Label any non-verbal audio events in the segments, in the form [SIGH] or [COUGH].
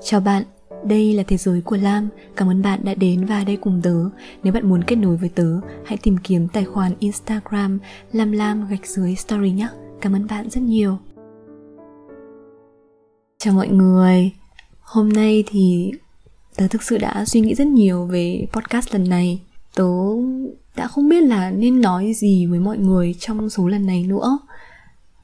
Chào bạn, đây là Thế giới của Lam. Cảm ơn bạn đã đến và đây cùng tớ. Nếu bạn muốn kết nối với tớ, hãy tìm kiếm tài khoản Instagram lam lam gạch dưới story nhé. Cảm ơn bạn rất nhiều. Chào mọi người. Hôm nay thì tớ thực sự đã suy nghĩ rất nhiều về podcast lần này. Tớ đã không biết là nên nói gì với mọi người trong số lần này nữa.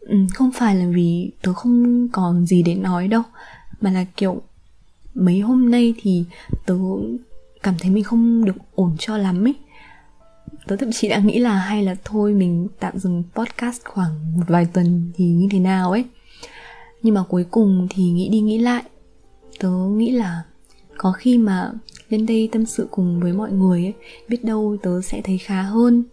Ừ, không phải là vì tớ không còn gì để nói đâu, mà là, kiểu, mấy hôm nay thì tớ cảm thấy mình không được ổn cho lắm ấy. Tớ thậm chí đã nghĩ là hay là thôi mình tạm dừng podcast khoảng một vài tuần thì như thế nào ấy. Nhưng mà cuối cùng thì nghĩ đi nghĩ lại, tớ nghĩ là có khi mà lên đây tâm sự cùng với mọi người ấy, biết đâu tớ sẽ thấy khá hơn.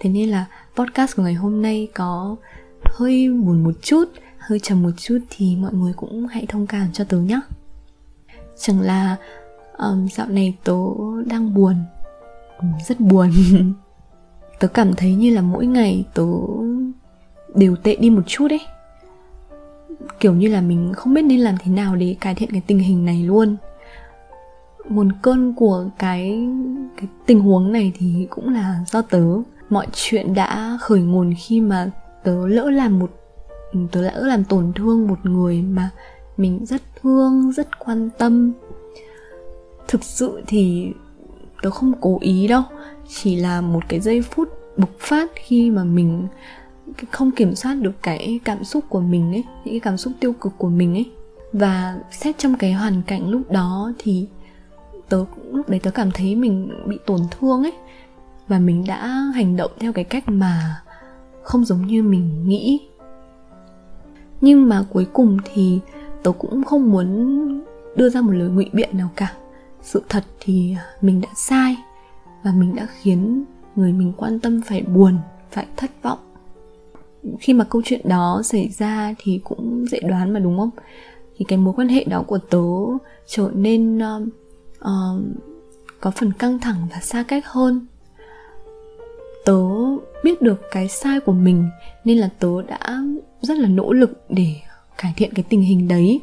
Thế nên là podcast của ngày hôm nay có hơi buồn một chút hơi trầm một chút thì mọi người cũng hãy thông cảm cho tớ nhé. Chẳng là um, dạo này tớ đang buồn. Ừ, rất buồn. [LAUGHS] Tớ cảm thấy như là mỗi ngày tớ đều tệ đi một chút ấy. Kiểu như là mình không biết nên làm thế nào để cải thiện cái tình hình này luôn. Nguồn cơn của cái cái tình huống này thì cũng là do tớ. Mọi chuyện đã khởi nguồn khi mà tớ lỡ làm một tớ lỡ làm tổn thương một người mà mình rất thương, rất quan tâm. Thực sự thì tớ không cố ý đâu. Chỉ là một cái giây phút bộc phát khi mà mình không kiểm soát được cái cảm xúc của mình ấy, những cái cảm xúc tiêu cực của mình ấy. Và xét trong cái hoàn cảnh lúc đó thì tớ, lúc đấy tớ cảm thấy mình bị tổn thương ấy. Và mình đã hành động theo cái cách mà không giống như mình nghĩ nhưng mà cuối cùng thì tớ cũng không muốn đưa ra một lời ngụy biện nào cả. Sự thật thì à, mình đã sai và mình đã khiến người mình quan tâm phải buồn phải thất vọng. Khi mà câu chuyện đó xảy ra thì cũng dễ đoán mà đúng không? Thì cái mối quan hệ đó của tớ trở nên uh, uh, có phần căng thẳng và xa cách hơn. Tớ biết được cái sai của mình nên là tớ đã rất là nỗ lực để cải thiện cái tình hình đấy.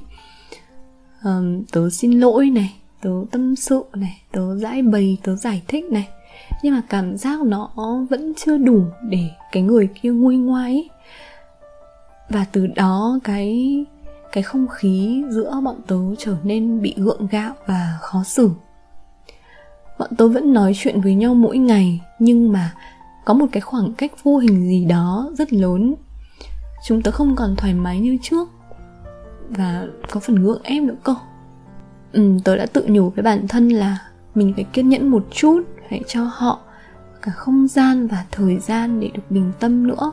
Um, tớ xin lỗi này tớ tâm sự này tớ giải bày tớ giải thích này. Nhưng mà cảm giác nó vẫn chưa đủ để cái người kia nguôi ngoai ấy. và từ đó cái cái không khí giữa bọn tớ trở nên bị gượng gạo và khó xử. Bọn tớ vẫn nói chuyện với nhau mỗi ngày nhưng mà có một cái khoảng cách vô hình gì đó rất lớn. Chúng tớ không còn thoải mái như trước. Và có phần gượng ép nữa cơ. Ừ, tớ đã tự nhủ với bản thân là mình phải kiên nhẫn một chút hãy cho họ cả không gian và thời gian để được bình tâm nữa.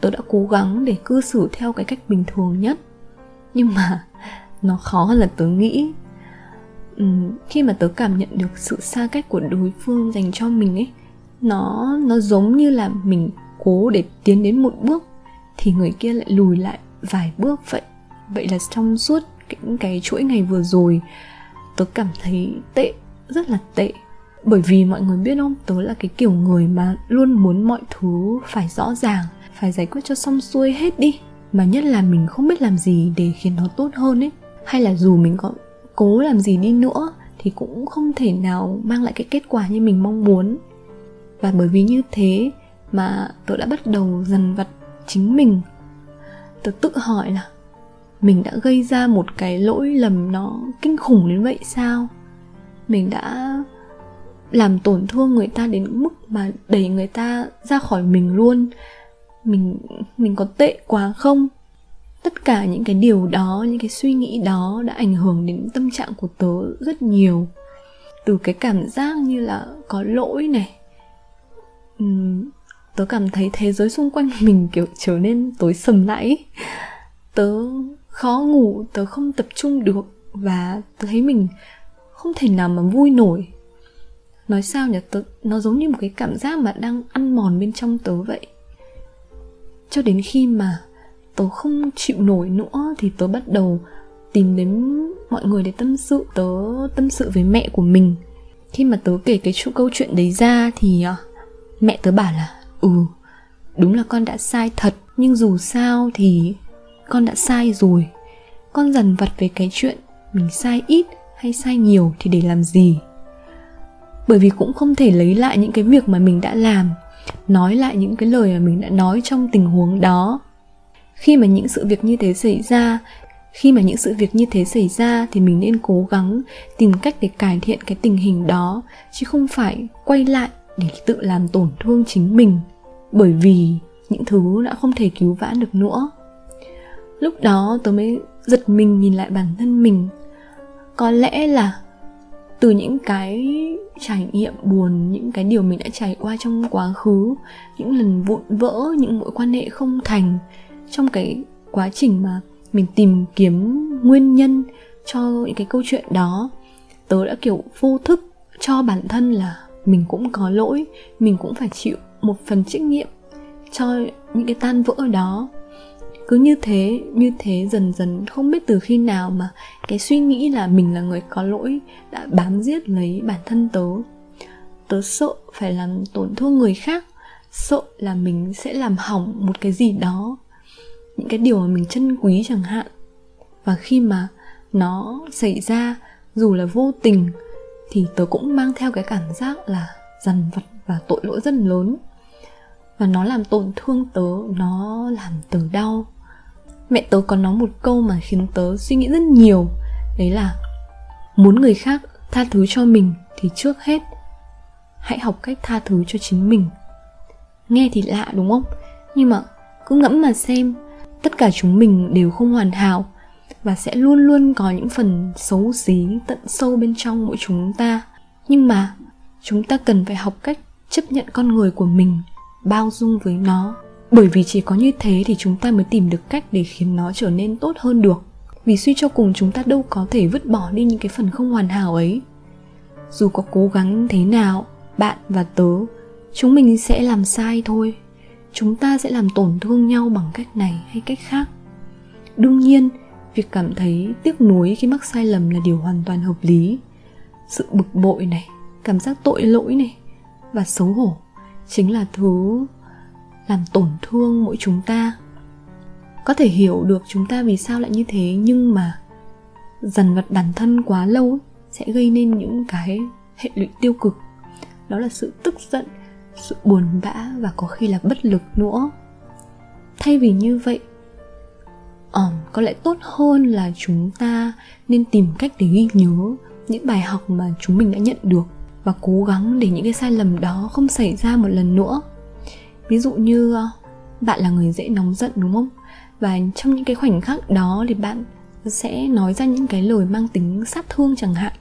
Tớ đã cố gắng để cư xử theo cái cách bình thường nhất. Nhưng mà nó khó hơn là tớ nghĩ. Ừ, khi mà tớ cảm nhận được sự xa cách của đối phương dành cho mình ấy nó nó giống như là mình cố để tiến đến một bước, thì người kia lại lùi lại vài bước vậy. Vậy là trong suốt những cái chuỗi ngày vừa rồi, tớ cảm thấy tệ, rất là tệ. Bởi vì mọi người biết không, tớ là cái kiểu người mà luôn muốn mọi thứ phải rõ ràng, phải giải quyết cho xong xuôi hết đi. Mà nhất là mình không biết làm gì để khiến nó tốt hơn ấy. Hay là dù mình có cố làm gì đi nữa, thì cũng không thể nào mang lại cái kết quả như mình mong muốn và bởi vì như thế mà tớ đã bắt đầu dần vặt chính mình. Tớ tự hỏi là mình đã gây ra một cái lỗi lầm nó kinh khủng đến vậy sao? Mình đã làm tổn thương người ta đến mức mà đẩy người ta ra khỏi mình luôn. Mình mình có tệ quá không? Tất cả những cái điều đó, những cái suy nghĩ đó đã ảnh hưởng đến tâm trạng của tớ rất nhiều. Từ cái cảm giác như là có lỗi này tớ cảm thấy thế giới xung quanh [LAUGHS] mình, kiểu, trở nên tối sầm lại tớ khó ngủ, tớ không tập trung được và tớ thấy mình không thể nào mà vui nổi. Nói sao nhỉ? Tớ, nó giống như một cái cảm giác mà đang ăn mòn bên trong tớ vậy. Cho đến khi mà tớ không chịu nổi nữa thì tớ bắt đầu tìm đến mọi người để tâm sự, tớ tâm sự với mẹ của mình. Khi mà tớ kể cái chỗ câu chuyện đấy ra thì à, mẹ tớ bảo là ừ đúng là con đã sai thật, nhưng dù sao thì con đã sai rồi. Con dần vặt về cái chuyện mình sai ít hay sai nhiều thì để làm gì? Bởi vì cũng không thể lấy lại những cái việc mà mình đã làm, nói lại những cái lời mà mình đã nói trong tình huống đó. Khi mà những sự việc như thế xảy ra, khi mà những sự việc như thế xảy ra thì mình nên cố gắng tìm cách để cải thiện cái tình hình đó, chứ không phải quay lại để tự làm tổn thương chính mình bởi vì những thứ đã không thể cứu vãn được nữa. Lúc đó tớ mới giật mình nhìn lại bản thân mình. Có lẽ là từ những cái trải nghiệm buồn, những cái điều mình đã trải qua trong quá khứ, những lần vụn vỡ, những mối quan hệ không thành, trong cái quá trình mà mình tìm kiếm nguyên nhân cho những cái câu chuyện đó, tớ đã kiểu vô thức cho bản thân là mình cũng có lỗi, mình cũng phải chịu một phần trách nhiệm cho những cái tan vỡ đó. Cứ như thế như thế dần dần, không biết từ khi nào mà cái suy nghĩ là mình là người có lỗi đã bám giết lấy bản thân tớ. Tớ sợ phải làm tổn thương người khác, sợ là mình sẽ làm hỏng một cái gì đó, những cái điều mà mình trân quý chẳng hạn. Và khi mà nó xảy ra, dù là vô tình thì tớ cũng mang theo cái cảm giác là dằn vặt và tội lỗi rất lớn. Và nó làm tổn thương tớ, nó làm tớ đau. Mẹ tớ có nói một câu mà khiến tớ suy nghĩ rất nhiều. Đấy là, muốn người khác tha thứ cho mình thì trước hết hãy học cách tha thứ cho chính mình. Nghe thì lạ, đúng không? Nhưng mà cứ ngẫm mà xem, tất cả chúng mình đều không hoàn hảo và sẽ luôn luôn có những phần xấu xí tận sâu bên trong mỗi chúng ta. Nhưng mà, chúng ta cần phải học cách chấp nhận con người của mình, bao dung với nó. Bởi vì chỉ có như thế thì chúng ta mới tìm được cách để khiến nó trở nên tốt hơn được. Vì suy cho cùng chúng ta đâu có thể vứt bỏ đi những cái phần không hoàn hảo ấy. Dù có cố gắng thế nào, bạn và tớ, chúng mình sẽ làm sai thôi. Chúng ta sẽ làm tổn thương nhau bằng cách này hay cách khác. Đương nhiên việc cảm thấy tiếc nuối khi mắc sai lầm là điều hoàn toàn hợp lý. Sự bực bội này, cảm giác tội lỗi này và xấu hổ chính là thứ làm tổn thương mỗi chúng ta. Có thể hiểu được chúng ta vì sao lại như thế, nhưng mà dần vật bản thân quá lâu sẽ gây nên những cái hệ lụy tiêu cực. Đó là sự tức giận, sự buồn bã và có khi là bất lực nữa. Thay vì như vậy um, có lẽ tốt hơn là chúng ta nên tìm cách để ghi nhớ những bài học mà chúng mình đã nhận được và cố gắng để những cái sai lầm đó không xảy ra một lần nữa. Ví dụ như ờ, bạn là người dễ nóng giận đúng không? Và trong những cái khoảnh khắc đó thì bạn sẽ nói ra những cái lời mang tính sát thương chẳng hạn.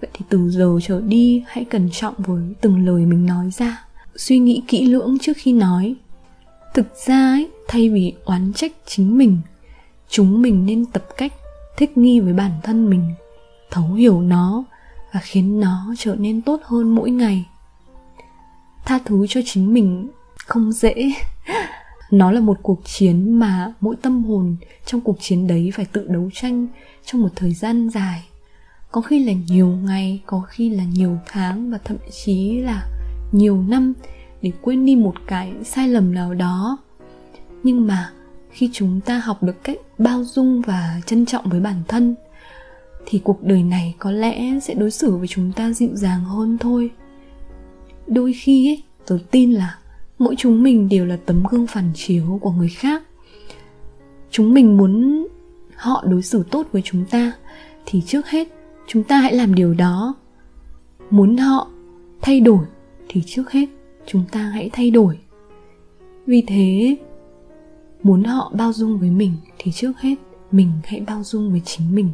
Vậy thì từ giờ trở đi hãy cẩn trọng với từng lời mình nói ra. Suy nghĩ kỹ lưỡng trước khi nói. Thực ra ấy, thay vì oán trách chính mình chúng mình nên tập cách thích nghi với bản thân mình, thấu hiểu nó và khiến nó trở nên tốt hơn mỗi ngày. Tha thứ cho chính mình không dễ. [LAUGHS] Nó là một cuộc chiến mà mỗi tâm hồn trong cuộc chiến đấy phải tự đấu tranh trong một thời gian dài. Có khi là nhiều ngày, có khi là nhiều tháng và thậm chí là nhiều năm để quên đi một cái sai lầm nào đó. Nhưng mà khi chúng ta học được cách bao dung và trân trọng với bản thân, thì cuộc đời này có lẽ sẽ đối xử với chúng ta dịu dàng hơn thôi. Đôi khi ấy, tôi tin là mỗi chúng mình đều là tấm gương phản chiếu của người khác. Chúng mình muốn họ đối xử tốt với chúng ta, thì trước hết chúng ta hãy làm điều đó. Muốn họ thay đổi, thì trước hết chúng ta hãy thay đổi. Vì thế muốn họ bao dung với mình thì trước hết mình hãy bao dung với chính mình.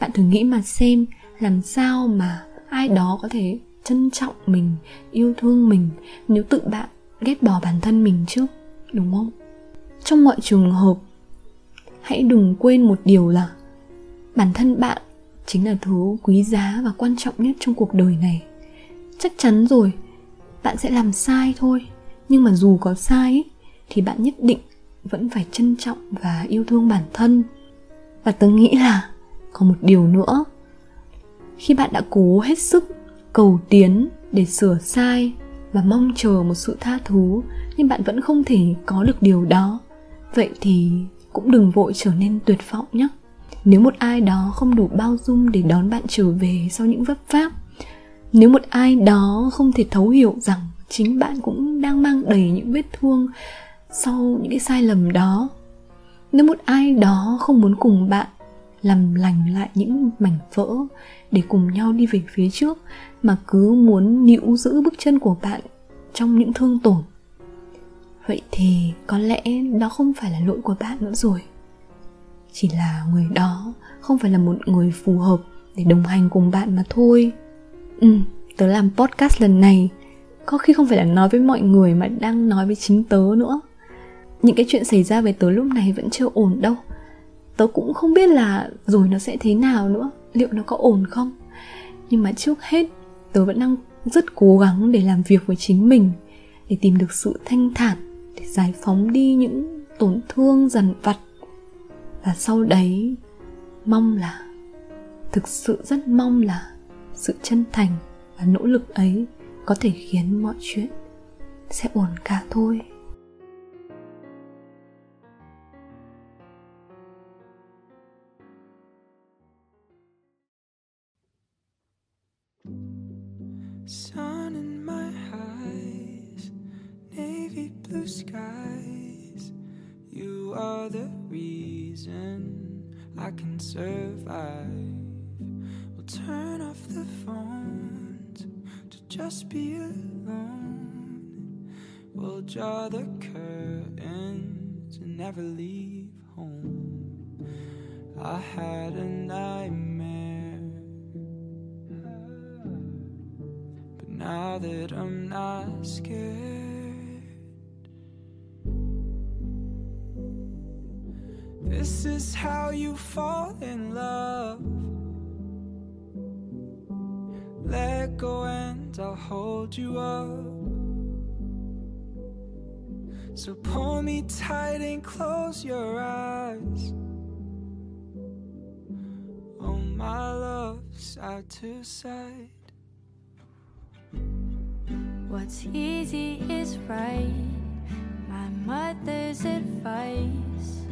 Bạn thử nghĩ mà xem làm sao mà ai đó có thể trân trọng mình, yêu thương mình nếu tự bạn ghét bỏ bản thân mình trước, đúng không? Trong mọi trường hợp, hãy đừng quên một điều là bản thân bạn chính là thứ quý giá và quan trọng nhất trong cuộc đời này. Chắc chắn rồi, bạn sẽ làm sai thôi, nhưng mà dù có sai thì bạn nhất định vẫn phải trân trọng và yêu thương bản thân. Và tớ nghĩ là còn một điều nữa. Khi bạn đã cố hết sức cầu tiến để sửa sai và mong chờ một sự tha thứ, nhưng bạn vẫn không thể có được điều đó, vậy thì cũng đừng vội trở nên tuyệt vọng nhé. Nếu một ai đó không đủ bao dung để đón bạn trở về sau những vấp pháp nếu một ai đó không thể thấu hiểu rằng chính bạn cũng đang mang đầy những vết thương sau những cái sai lầm đó. Nếu một ai đó không muốn cùng bạn làm lành lại những mảnh vỡ để cùng nhau đi về phía trước mà cứ muốn níu giữ bước chân của bạn trong những thương tổn, vậy thì có lẽ đó không phải là lỗi của bạn nữa rồi. Chỉ là người đó không phải là một người phù hợp để đồng hành cùng bạn mà thôi. Ừ tớ làm podcast lần này, có khi không phải là nói với mọi người mà đang nói với chính tớ nữa những cái chuyện xảy ra với tớ lúc này vẫn chưa ổn đâu. Tớ cũng không biết là rồi nó sẽ thế nào nữa. Liệu nó có ổn không? Nhưng mà trước hết, tớ vẫn đang rất cố gắng để làm việc với chính mình, để tìm được sự thanh thản, để giải phóng đi những tổn thương dằn vặt. Và sau đấy, mong là, thực sự rất mong là sự chân thành và nỗ lực ấy có thể khiến mọi chuyện sẽ ổn cả thôi. Just be alone. We'll draw the curtains and never leave home. I had a nightmare but now that I'm not scared. This is how you fall in love. Let go and I'll hold you up. So pull me tight and close your eyes. Oh, my love, side to side. What's easy is right. My mother's advice.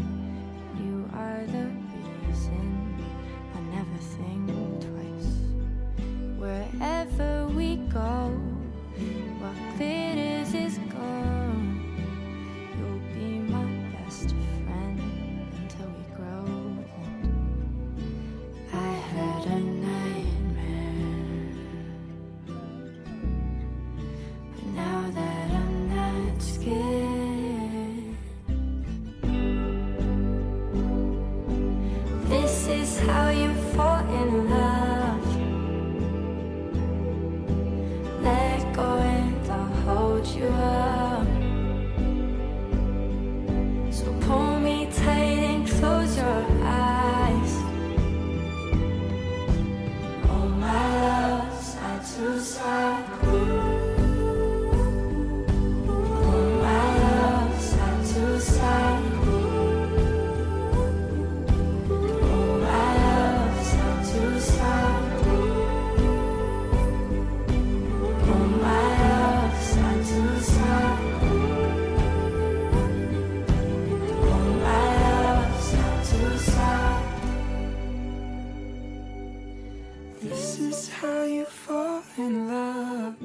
how you fall in love.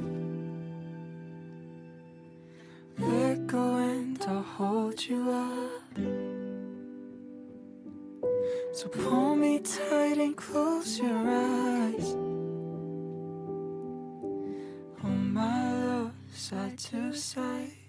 Let go and I'll hold you up. So pull me tight and close your eyes. On my love, side to side.